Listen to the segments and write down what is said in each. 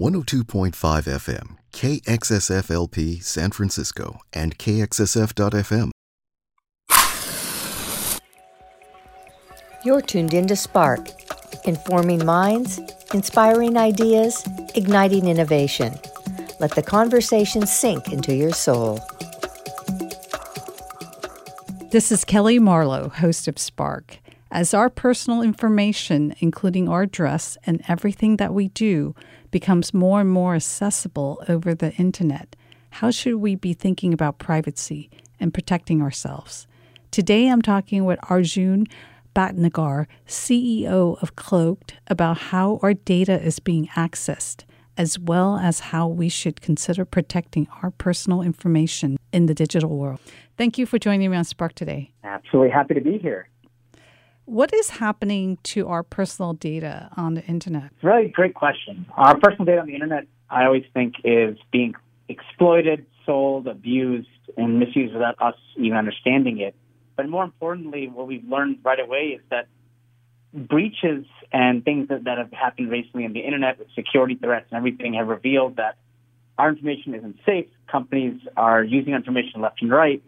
102.5 FM, KXSFLP San Francisco, and KXSF.FM. You're tuned in to Spark, informing minds, inspiring ideas, igniting innovation. Let the conversation sink into your soul. This is Kelly Marlowe, host of Spark. As our personal information, including our address and everything that we do, becomes more and more accessible over the internet, how should we be thinking about privacy and protecting ourselves? Today I'm talking with Arjun Bhatnagar, CEO of Cloaked, about how our data is being accessed, as well as how we should consider protecting our personal information in the digital world. Thank you for joining me on Spark today. Absolutely happy to be here. What is happening to our personal data on the internet? Really great question. Our personal data on the internet, I always think, is being exploited, sold, abused, and misused without us even understanding it. But more importantly, what we've learned right away is that breaches and things that, that have happened recently on the internet with security threats and everything have revealed that our information isn't safe. Companies are using information left and right.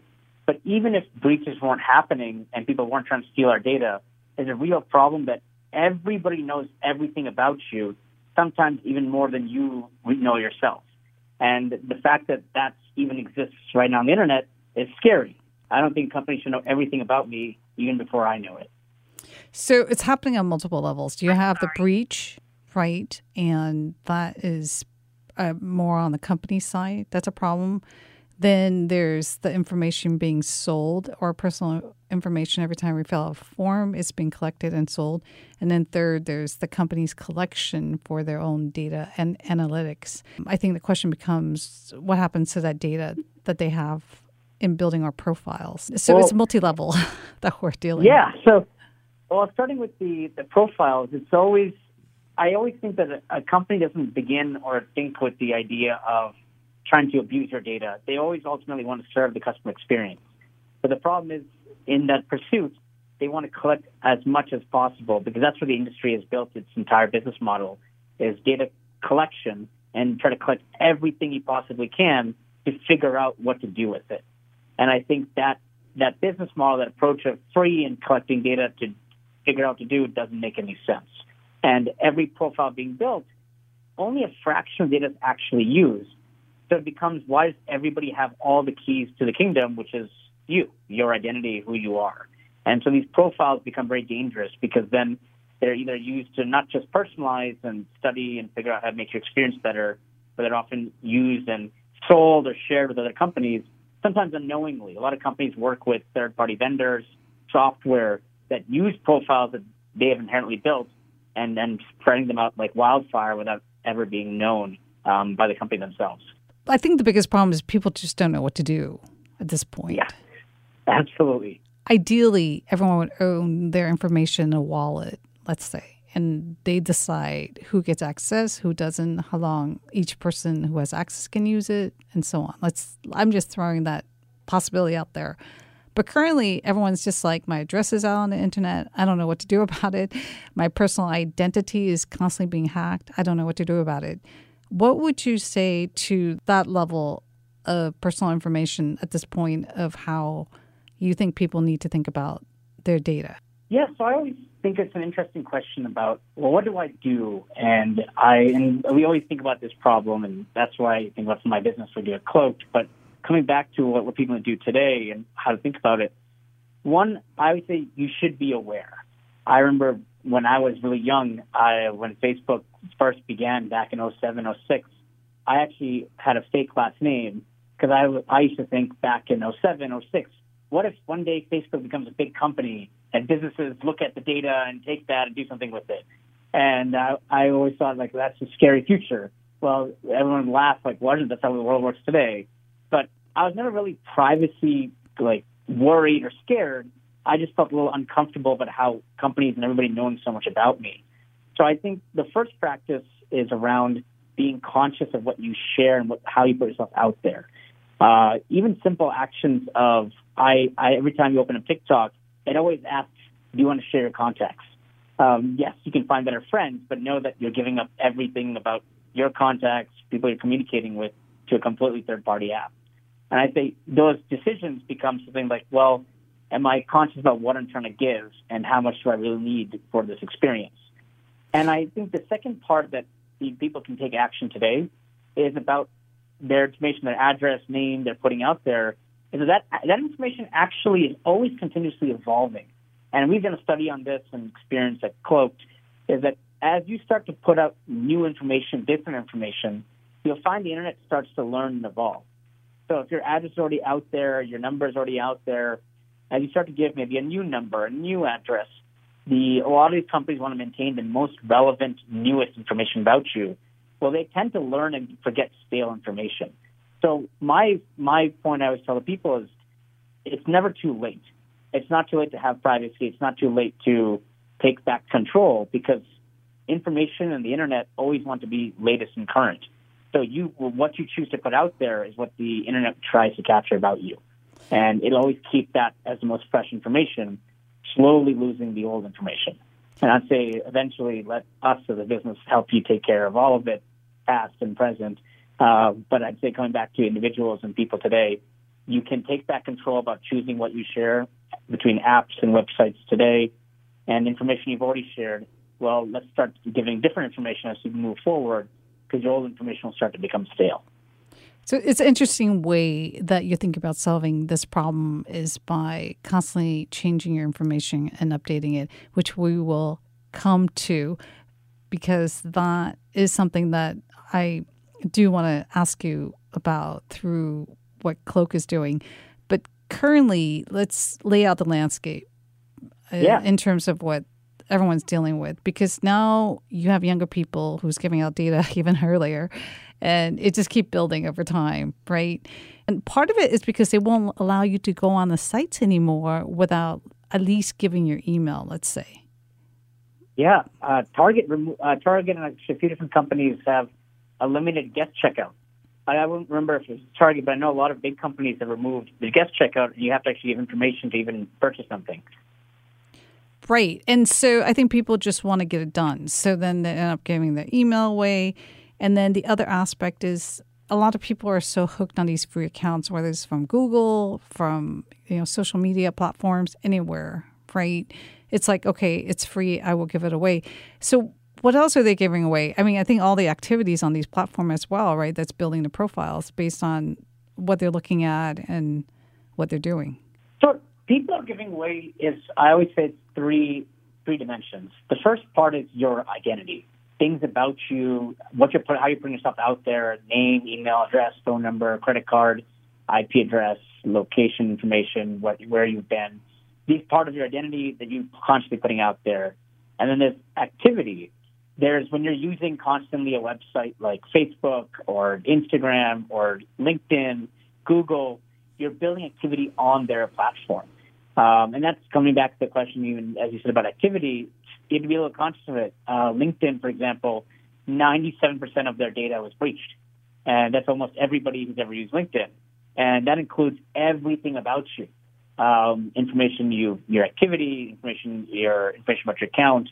But even if breaches weren't happening and people weren't trying to steal our data, is a real problem that everybody knows everything about you, sometimes even more than you know yourself. And the fact that that even exists right now on the internet is scary. I don't think companies should know everything about me even before I know it. So it's happening on multiple levels. Do you have the breach, right? And that is uh, more on the company side. That's a problem. Then there's the information being sold or personal information every time we fill out a form is being collected and sold. And then third, there's the company's collection for their own data and analytics. I think the question becomes what happens to that data that they have in building our profiles? So well, it's multi-level that we're dealing yeah, with. so well starting with the, the profiles, it's always I always think that a, a company doesn't begin or think with the idea of trying to abuse your data. They always ultimately want to serve the customer experience. But the problem is, in that pursuit, they want to collect as much as possible because that's where the industry has built its entire business model is data collection and try to collect everything you possibly can to figure out what to do with it. And I think that that business model, that approach of free and collecting data to figure out to do doesn't make any sense. And every profile being built, only a fraction of data is actually used. So it becomes why does everybody have all the keys to the kingdom, which is you, your identity, who you are. And so these profiles become very dangerous because then they're either used to not just personalize and study and figure out how to make your experience better, but they're often used and sold or shared with other companies, sometimes unknowingly. A lot of companies work with third party vendors, software that use profiles that they have inherently built and then spreading them out like wildfire without ever being known um, by the company themselves. I think the biggest problem is people just don't know what to do at this point. Yeah, absolutely. Ideally, everyone would own their information in a wallet, let's say, and they decide who gets access, who doesn't, how long each person who has access can use it, and so on. Let's. I'm just throwing that possibility out there. But currently, everyone's just like, my address is out on the internet. I don't know what to do about it. My personal identity is constantly being hacked. I don't know what to do about it. What would you say to that level of personal information at this point of how you think people need to think about their data? Yeah, so I always think it's an interesting question about well, what do I do? And I and we always think about this problem, and that's why I think about my business do at Cloaked. But coming back to what, what people do today and how to think about it, one, I would say you should be aware. I remember when I was really young, I, when Facebook first began back in 07, 06, I actually had a fake last name because I, I used to think back in 07, 06, what if one day Facebook becomes a big company and businesses look at the data and take that and do something with it? And I, I always thought like that's a scary future. Well, everyone laughed like, "What? That's how the world works today." But I was never really privacy like worried or scared I just felt a little uncomfortable about how companies and everybody knowing so much about me. So I think the first practice is around being conscious of what you share and what, how you put yourself out there. Uh, even simple actions of I, I every time you open a TikTok, it always asks, "Do you want to share your contacts?" Um, yes, you can find better friends, but know that you're giving up everything about your contacts, people you're communicating with, to a completely third party app. And I think those decisions become something like, well, am I conscious about what I'm trying to give and how much do I really need for this experience? And I think the second part that people can take action today is about their information, their address, name they're putting out there. Is that that information actually is always continuously evolving. And we've done a study on this and experience at Cloaked is that as you start to put out new information, different information, you'll find the internet starts to learn and evolve. So if your address is already out there, your number is already out there, as you start to give maybe a new number, a new address, the a lot of these companies want to maintain the most relevant, newest information about you. Well, they tend to learn and forget stale information. So my my point I always tell the people is, it's never too late. It's not too late to have privacy. It's not too late to take back control because information and the internet always want to be latest and current. So you, what you choose to put out there is what the internet tries to capture about you, and it'll always keep that as the most fresh information, slowly losing the old information. And I'd say eventually let us as a business help you take care of all of it, past and present. Uh, but I'd say coming back to individuals and people today, you can take back control about choosing what you share between apps and websites today and information you've already shared. Well, let's start giving different information as we move forward because your old information will start to become stale. So it's an interesting way that you think about solving this problem is by constantly changing your information and updating it, which we will come to because that is something that I do want to ask you about through what Cloak is doing. But currently, let's lay out the landscape uh, yeah. in terms of what everyone's dealing with because now you have younger people who's giving out data even earlier and it just keep building over time right? And part of it is because they won't allow you to go on the sites anymore without at least giving your email let's say. Yeah uh, target uh, target and a few different companies have a limited guest checkout. I, I won't remember if it's Target, but I know a lot of big companies have removed the guest checkout, and you have to actually give information to even purchase something. Right. And so I think people just want to get it done. So then they end up giving their email away. And then the other aspect is a lot of people are so hooked on these free accounts, whether it's from Google, from you know social media platforms, anywhere, right? It's like, okay, it's free, I will give it away. So what else are they giving away? I mean, I think all the activities on these platforms as well, right? That's building the profiles based on what they're looking at and what they're doing. So people are giving away is I always say it's three three dimensions. The first part is your identity, things about you, what you're put, how you put yourself out there, name, email address, phone number, credit card, IP address, location information, what where you've been. These part of your identity that you're constantly putting out there, and then there's activity. There's when you're using constantly a website like Facebook or Instagram or LinkedIn, Google, you're building activity on their platform. Um, and that's coming back to the question, even as you said about activity, you have to be a little conscious of it. Uh, LinkedIn, for example, 97% of their data was breached. And that's almost everybody who's ever used LinkedIn. And that includes everything about you. Um, information you, your activity, information, your information about your account.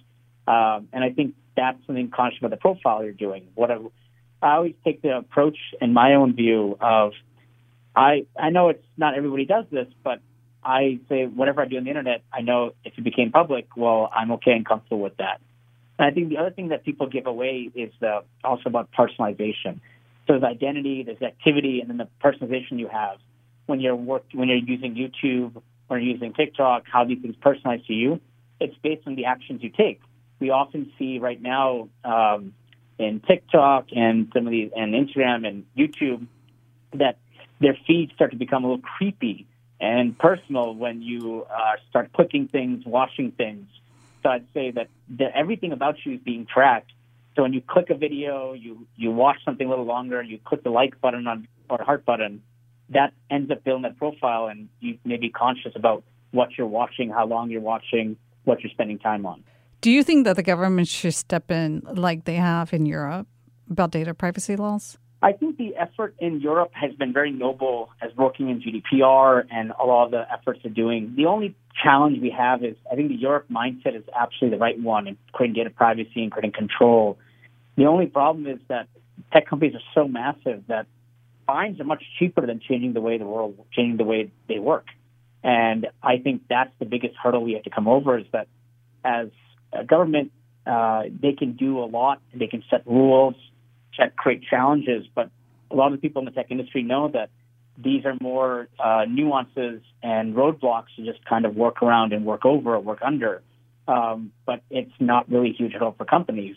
Um, and I think that's something conscious about the profile you're doing. What I, I always take the approach in my own view of, I, I know it's not everybody does this, but I say whatever I do on the internet, I know if it became public, well, I'm okay and comfortable with that. And I think the other thing that people give away is also about personalization. So there's identity, there's activity, and then the personalization you have when you're work when you're using YouTube or using TikTok, how these things personalize to you. It's based on the actions you take. We often see right now um, in TikTok and some of these and Instagram and YouTube that their feeds start to become a little creepy and personal when you uh, start clicking things, watching things. So I'd say that everything about you is being tracked. So when you click a video, you you watch something a little longer, you click the like button on or heart button, that ends up building that profile, and you may be conscious about what you're watching, how long you're watching, what you're spending time on. Do you think that the government should step in like they have in Europe about data privacy laws? I think the effort in Europe has been very noble as working in GDPR and a lot of the efforts they're doing. The only challenge we have is I think the Europe mindset is absolutely the right one in creating data privacy and creating control. The only problem is that tech companies are so massive that fines are much cheaper than changing the way the world, changing the way they work. And I think that's the biggest hurdle we have to come over is that as a government, uh, they can do a lot and they can set rules, create challenges, but a lot of people in the tech industry know that these are more uh, nuances and roadblocks to just kind of work around and work over or work under. Um, but it's not really a huge hurdle for companies.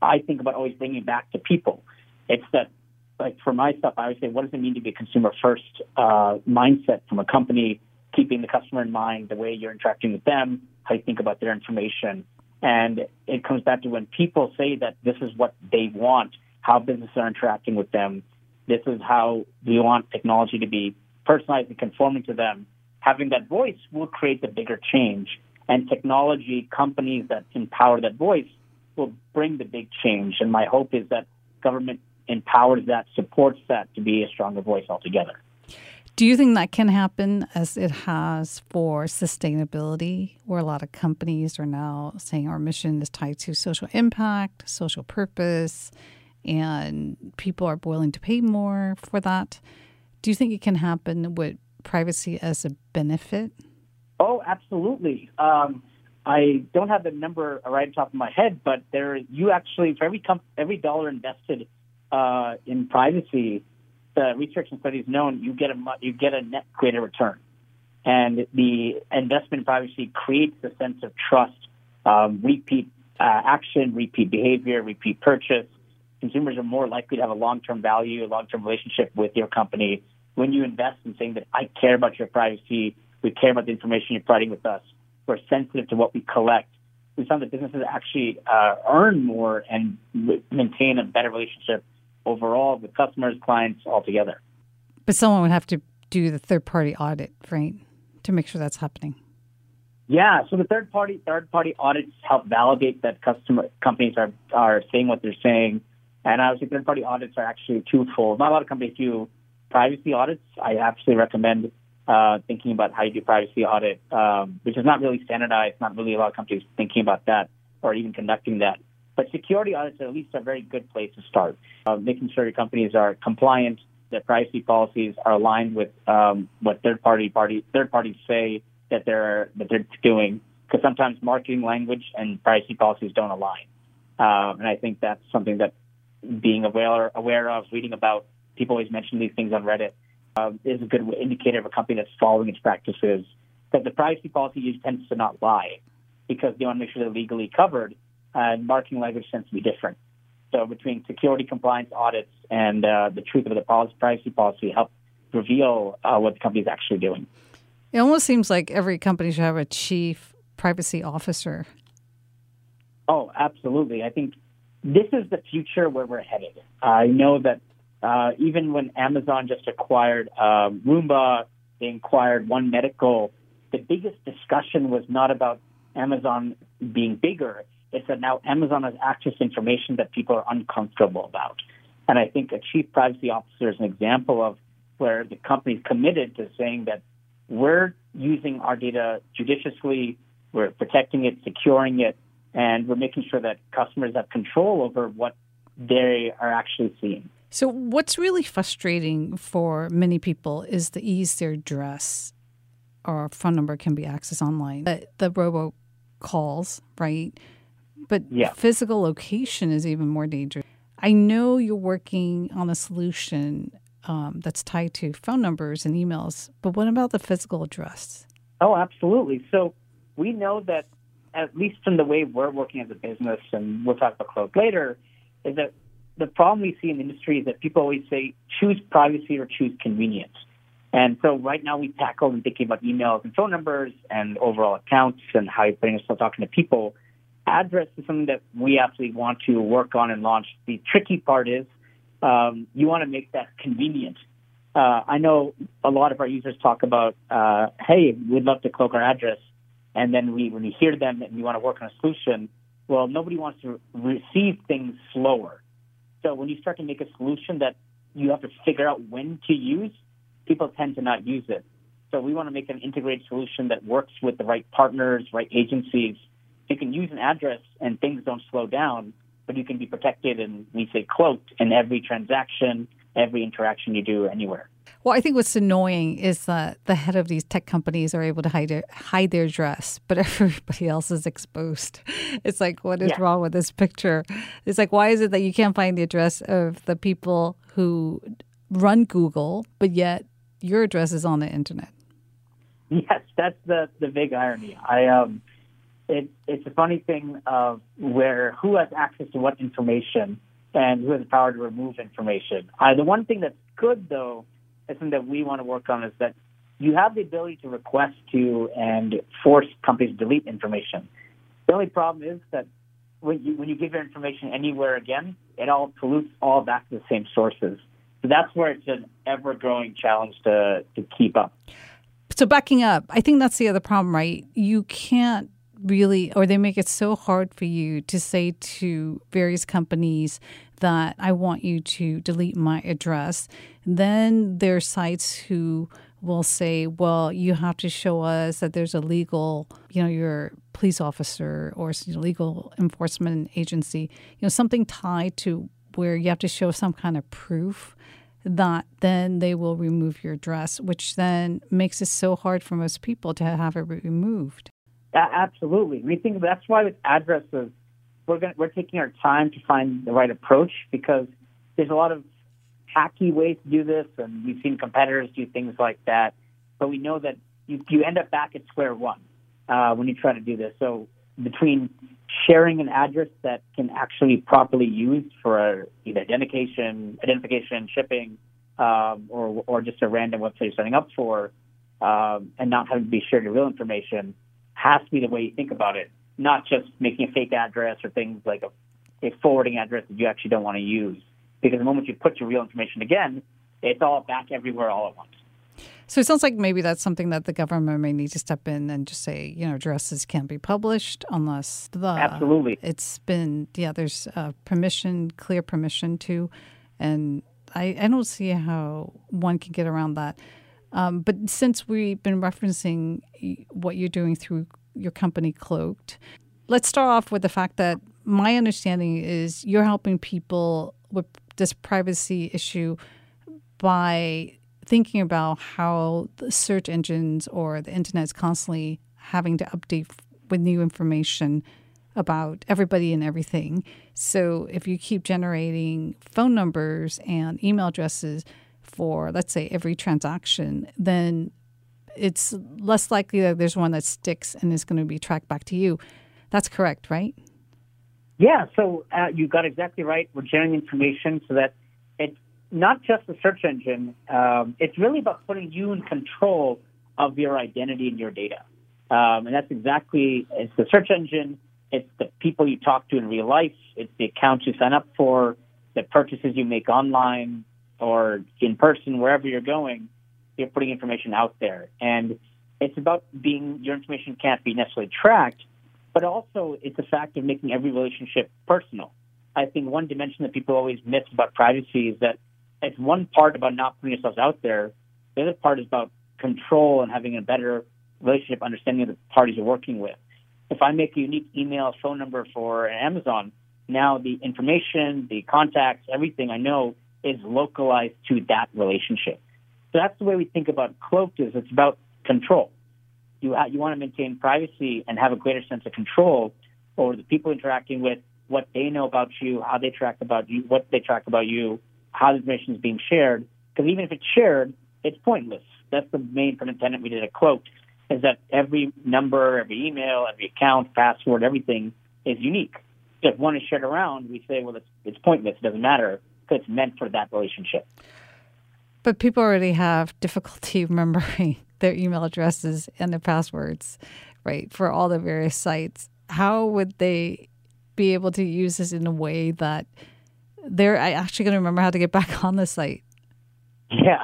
I think about always bringing back to people. It's that, like for my stuff, I always say, what does it mean to be a consumer first uh, mindset from a company, keeping the customer in mind, the way you're interacting with them, how you think about their information. And it comes back to when people say that this is what they want, how businesses are interacting with them, this is how we want technology to be personalized and conforming to them. Having that voice will create the bigger change. And technology companies that empower that voice will bring the big change. And my hope is that government empowers that, supports that to be a stronger voice altogether. Do you think that can happen as it has for sustainability, where a lot of companies are now saying our mission is tied to social impact, social purpose, and people are willing to pay more for that. Do you think it can happen with privacy as a benefit? Oh, absolutely. Um, I don't have the number right on top of my head, but there you actually for every com- every dollar invested uh, in privacy, the research and studies known you get a you get a net greater return, and the investment in privacy creates a sense of trust, um, repeat uh, action, repeat behavior, repeat purchase, consumers are more likely to have a long-term value, a long-term relationship with your company when you invest in saying that I care about your privacy, we care about the information you're providing with us, we're sensitive to what we collect. We found that businesses actually uh, earn more and maintain a better relationship overall with customers, clients, altogether. But someone would have to do the third-party audit, right, to make sure that's happening. Yeah, so the third party third party audits help validate that customer companies are are saying what they're saying and obviously, third party audits are actually twofold. Not a lot of companies do privacy audits. I absolutely recommend uh, thinking about how you do privacy audit, um, which is not really standardized. Not really a lot of companies thinking about that or even conducting that. But security audits are at least a very good place to start. Uh, making sure your companies are compliant, that privacy policies are aligned with um, what third party party third parties say that they're that they're doing. Because sometimes marketing language and privacy policies don't align, um, and I think that's something that being aware aware of, reading about. People always mention these things on Reddit. Uh, is a good indicator of a company that's following its practices. That the privacy policy usually tends to not lie because they want to make sure they're legally covered, and marketing language tends to be different. So between security compliance audits and uh, the truth of the policy, privacy policy help reveal uh, what the company is actually doing. It almost seems like every company should have a chief privacy officer. Oh, absolutely. I think this is the future where we're headed. I know that uh, even when Amazon just acquired uh, Roomba, they acquired One Medical. The biggest discussion was not about Amazon being bigger. It's that now Amazon has access to information that people are uncomfortable about. And I think a chief privacy officer is an example of where the company is committed to saying that we're using our data judiciously, we're protecting it, securing it, and we're making sure that customers have control over what they are actually seeing. So, what's really frustrating for many people is the ease their address or phone number can be accessed online. The, the robo calls, right? But yeah. physical location is even more dangerous. I know you're working on a solution um, that's tied to phone numbers and emails, but what about the physical address? Oh, absolutely. So we know that at least from the way we're working as a business, and we'll talk about Cloaked later, is that the problem we see in the industry is that people always say choose privacy or choose convenience. And so right now we tackle and thinking about emails and phone numbers and overall accounts and how you're putting yourself talking to people. Address is something that we absolutely want to work on and launch. The tricky part is um, you want to make that convenient. Uh, I know a lot of our users talk about, uh, hey, we'd love to cloak our address and then we when we hear them and we want to work on a solution, well, nobody wants to receive things slower. So when you start to make a solution that you have to figure out when to use, people tend to not use it. So we want to make an integrated solution that works with the right partners, right agencies. You can use an address and things don't slow down, but you can be protected and we say cloaked in every transaction, every interaction you do anywhere. Well, I think what's annoying is that the head of these tech companies are able to hide their, hide their address, but everybody else is exposed. It's like, what is Yeah. wrong with this picture? It's like, why is it that you can't find the address of the people who run Google, but yet your address is on the internet? Yes, that's the the big irony. I um, it it's a funny thing of where who has access to what information and who has the power to remove information. Uh, the one thing that's good though, something that we want to work on is that you have the ability to request to and force companies to delete information. The only problem is that when you when you give your information anywhere again, it all pollutes all back to the same sources. So that's where it's an ever growing challenge to to keep up. So backing up, I think that's the other problem, right? You can't really, or they make it so hard for you to say to various companies that I want you to delete my address. Then there are sites who will say, well, you have to show us that there's a legal, you know, you're police officer or legal enforcement agency, you know, something tied to where you have to show some kind of proof that then they will remove your address, which then makes it so hard for most people to have it removed. Absolutely. We think that's why with addresses, we're going we're taking our time to find the right approach because there's a lot of hacky ways to do this, and we've seen competitors do things like that. But we know that you you end up back at square one uh, when you try to do this. So between sharing an address that can actually properly used for either identification, identification, shipping, um, or or just a random website you're signing up for, um, and not having to be shared your real information has to be the way you think about it, not just making a fake address or things like a, a forwarding address that you actually don't want to use. Because the moment you put your real information again, it's all back everywhere all at once. So it sounds like maybe that's something that the government may need to step in and just say, you know, addresses can't be published unless the Absolutely. it's been yeah, there's uh, permission, clear permission to, and I I don't see how one can get around that. Um, but since we've been referencing what you're doing through your company Cloaked, let's start off with the fact that my understanding is you're helping people with this privacy issue by thinking about how the search engines or the internet is constantly having to update with new information about everybody and everything. So if you keep generating phone numbers and email addresses for, let's say, every transaction, then it's less likely that there's one that sticks and is going to be tracked back to you. That's correct, right? Yeah, so uh, you got exactly right. We're generating information so that it's not just the search engine. Um, it's really about putting you in control of your identity and your data. Um, and that's exactly it's the search engine. It's the people you talk to in real life. It's the accounts you sign up for, the purchases you make online or in person, wherever you're going. You're putting information out there, and it's about being your information can't be necessarily tracked, but also it's a fact of making every relationship personal. I think one dimension that people always miss about privacy is that it's one part about not putting yourselves out there. The other part is about control and having a better relationship, understanding of the parties you're working with. If I make a unique email, phone number for Amazon, now the information, the contacts, everything I know is localized to that relationship. So that's the way we think about cloaked is it's about control. You, you want to maintain privacy and have a greater sense of control over the people interacting with, what they know about you, how they track about you, what they track about you, how the information is being shared. Because even if it's shared, it's pointless. That's the main intended we did a quote is that every number, every email, every account, password, everything is unique. If one is shared around, we say, well, it's, it's pointless. It doesn't matter because it's meant for that relationship. But people already have difficulty remembering their email addresses and their passwords, right, for all the various sites. How would they be able to use this in a way that they're actually going to remember how to get back on the site? Yeah,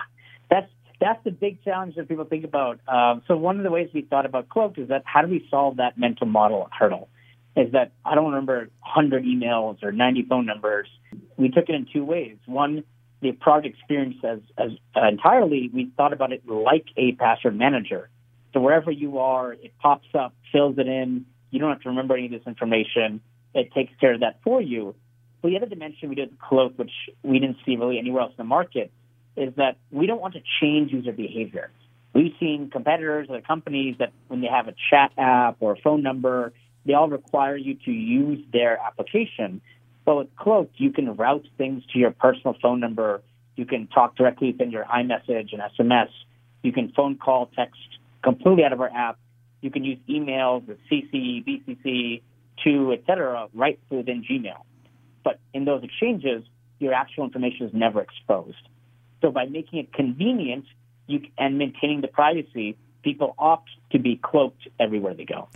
that's that's the big challenge that people think about. Um, so one of the ways we thought about Cloak is that how do we solve that mental model hurdle? Is that I don't remember 100 emails or 90 phone numbers. We took it in two ways. One, the product experience as, as uh, entirely, we thought about it like a password manager. So wherever you are, it pops up, fills it in. You don't have to remember any of this information. It takes care of that for you. but the other dimension we did Cloak, which we didn't see really anywhere else in the market, is that we don't want to change user behavior. We've seen competitors or companies that when they have a chat app or a phone number, they all require you to use their application. But with Cloak, you can route things to your personal phone number. You can talk directly within your iMessage and SMS. You can phone call, text completely out of our app. You can use emails with CC, BCC, to, et cetera, right within Gmail. But in those exchanges, your actual information is never exposed. So by making it convenient you, and maintaining the privacy, people opt to be cloaked everywhere they go.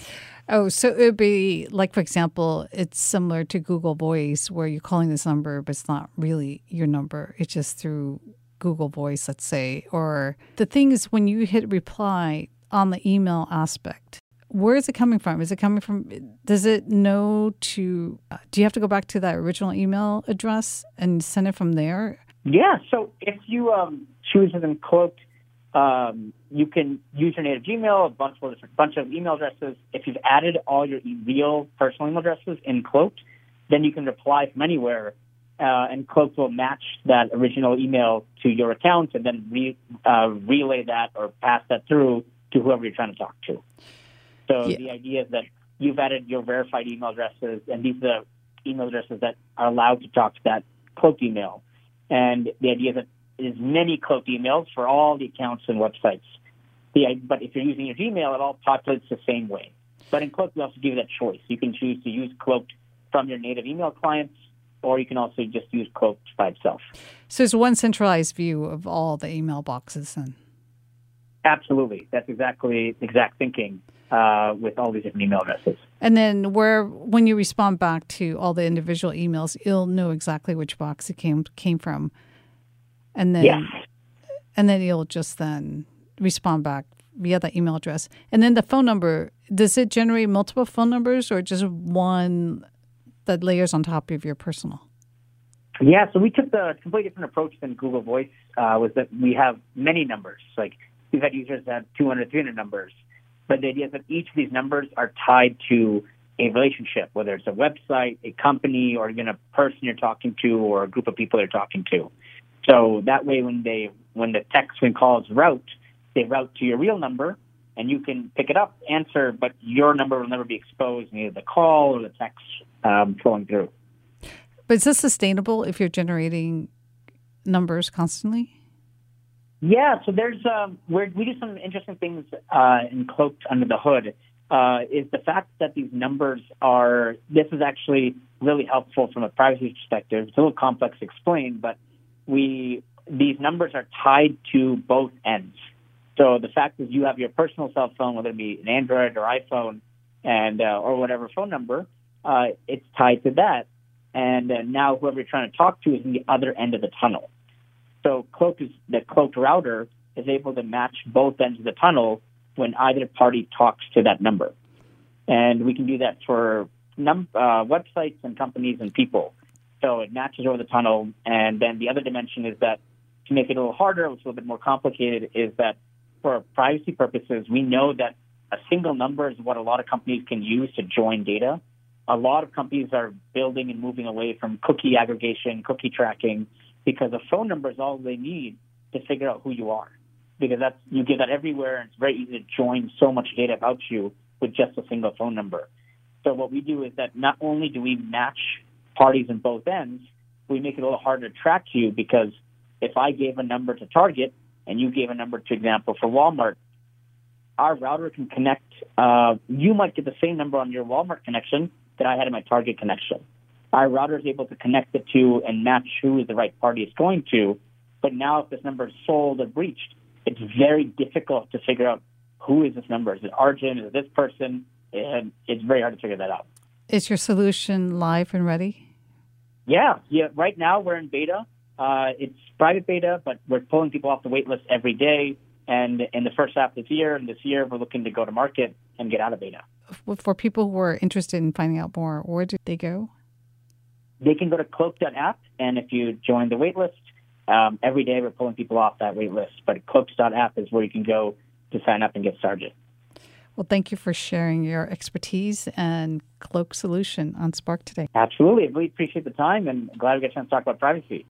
Oh, so it would be like, for example, it's similar to Google Voice where you're calling this number, but it's not really your number. It's just through Google Voice, let's say. Or the thing is, when you hit reply on the email aspect, where is it coming from? Is it coming from, does it know to, do you have to go back to that original email address and send it from there? Yeah. So if you um, choose an cloaked, um, you can use your native Gmail, a bunch of bunch of email addresses. If you've added all your real personal email addresses in Cloak, then you can reply from anywhere, uh, and Cloak will match that original email to your account, and then re, uh, relay that or pass that through to whoever you're trying to talk to. So yeah. the idea is that you've added your verified email addresses, and these are the email addresses that are allowed to talk to that Cloak email. And the idea is that there's many cloaked emails for all the accounts and websites. The, but if you're using your Gmail, it all populates the same way. But in Cloaked, we also give you that choice. You can choose to use Cloaked from your native email clients, or you can also just use Cloaked by itself. So it's one centralized view of all the email boxes then? Absolutely. That's exactly exact thinking uh, with all these different email addresses. And then where when you respond back to all the individual emails, you'll know exactly which box it came came from. And then yes. and then you'll just then respond back via that email address. And then the phone number, does it generate multiple phone numbers or just one that layers on top of your personal? Yeah, so we took the completely different approach than Google Voice uh, was that we have many numbers. Like we've had users that have 200, 300 numbers. But the idea is that each of these numbers are tied to a relationship, whether it's a website, a company, or even a person you're talking to or a group of people you're talking to. So that way, when they when the text when calls route, they route to your real number, and you can pick it up, answer, but your number will never be exposed in either the call or the text um, flowing through. But is this sustainable if you're generating numbers constantly? Yeah, so there's um, we do some interesting things uh, in cloaked under the hood. Uh, is the fact that these numbers are this is actually really helpful from a privacy perspective. It's a little complex to explain, but we these numbers are tied to both ends. So the fact is, you have your personal cell phone, whether it be an Android or iPhone, and uh, or whatever phone number, uh, it's tied to that. And uh, now whoever you're trying to talk to is in the other end of the tunnel. So Cloak is the cloaked router is able to match both ends of the tunnel when either party talks to that number, and we can do that for num- uh, websites and companies and people. So it matches over the tunnel, and then the other dimension is that to make it a little harder, is a little bit more complicated, is that for privacy purposes, we know that a single number is what a lot of companies can use to join data. A lot of companies are building and moving away from cookie aggregation, cookie tracking, because a phone number is all they need to figure out who you are. Because that's you give that everywhere, and it's very easy to join so much data about you with just a single phone number. So what we do is that not only do we match parties in both ends, we make it a little harder to track you because if I gave a number to Target and you gave a number, to example, for Walmart, our router can connect. Uh, you might get the same number on your Walmart connection that I had in my Target connection our router is able to connect the two and match who the right party is going to. But now, if this number is sold or breached, it's very difficult to figure out who is this number. Is it Arjun? Is it this person? And it's very hard to figure that out. Is your solution live and ready? Yeah, yeah. Right now we're in beta. Uh, it's private beta, but we're pulling people off the wait list every day. And in the first half of this year, and this year, we're looking to go to market and get out of beta. For people who are interested in finding out more, where do they go? they can go to cloaked.app, and if you join the waitlist, um, every day we're pulling people off that waitlist. But cloaked.app is where you can go to sign up and get started. Well, thank you for sharing your expertise and cloak solution on Spark today. Absolutely. I really appreciate the time and glad we got a chance to talk about privacy.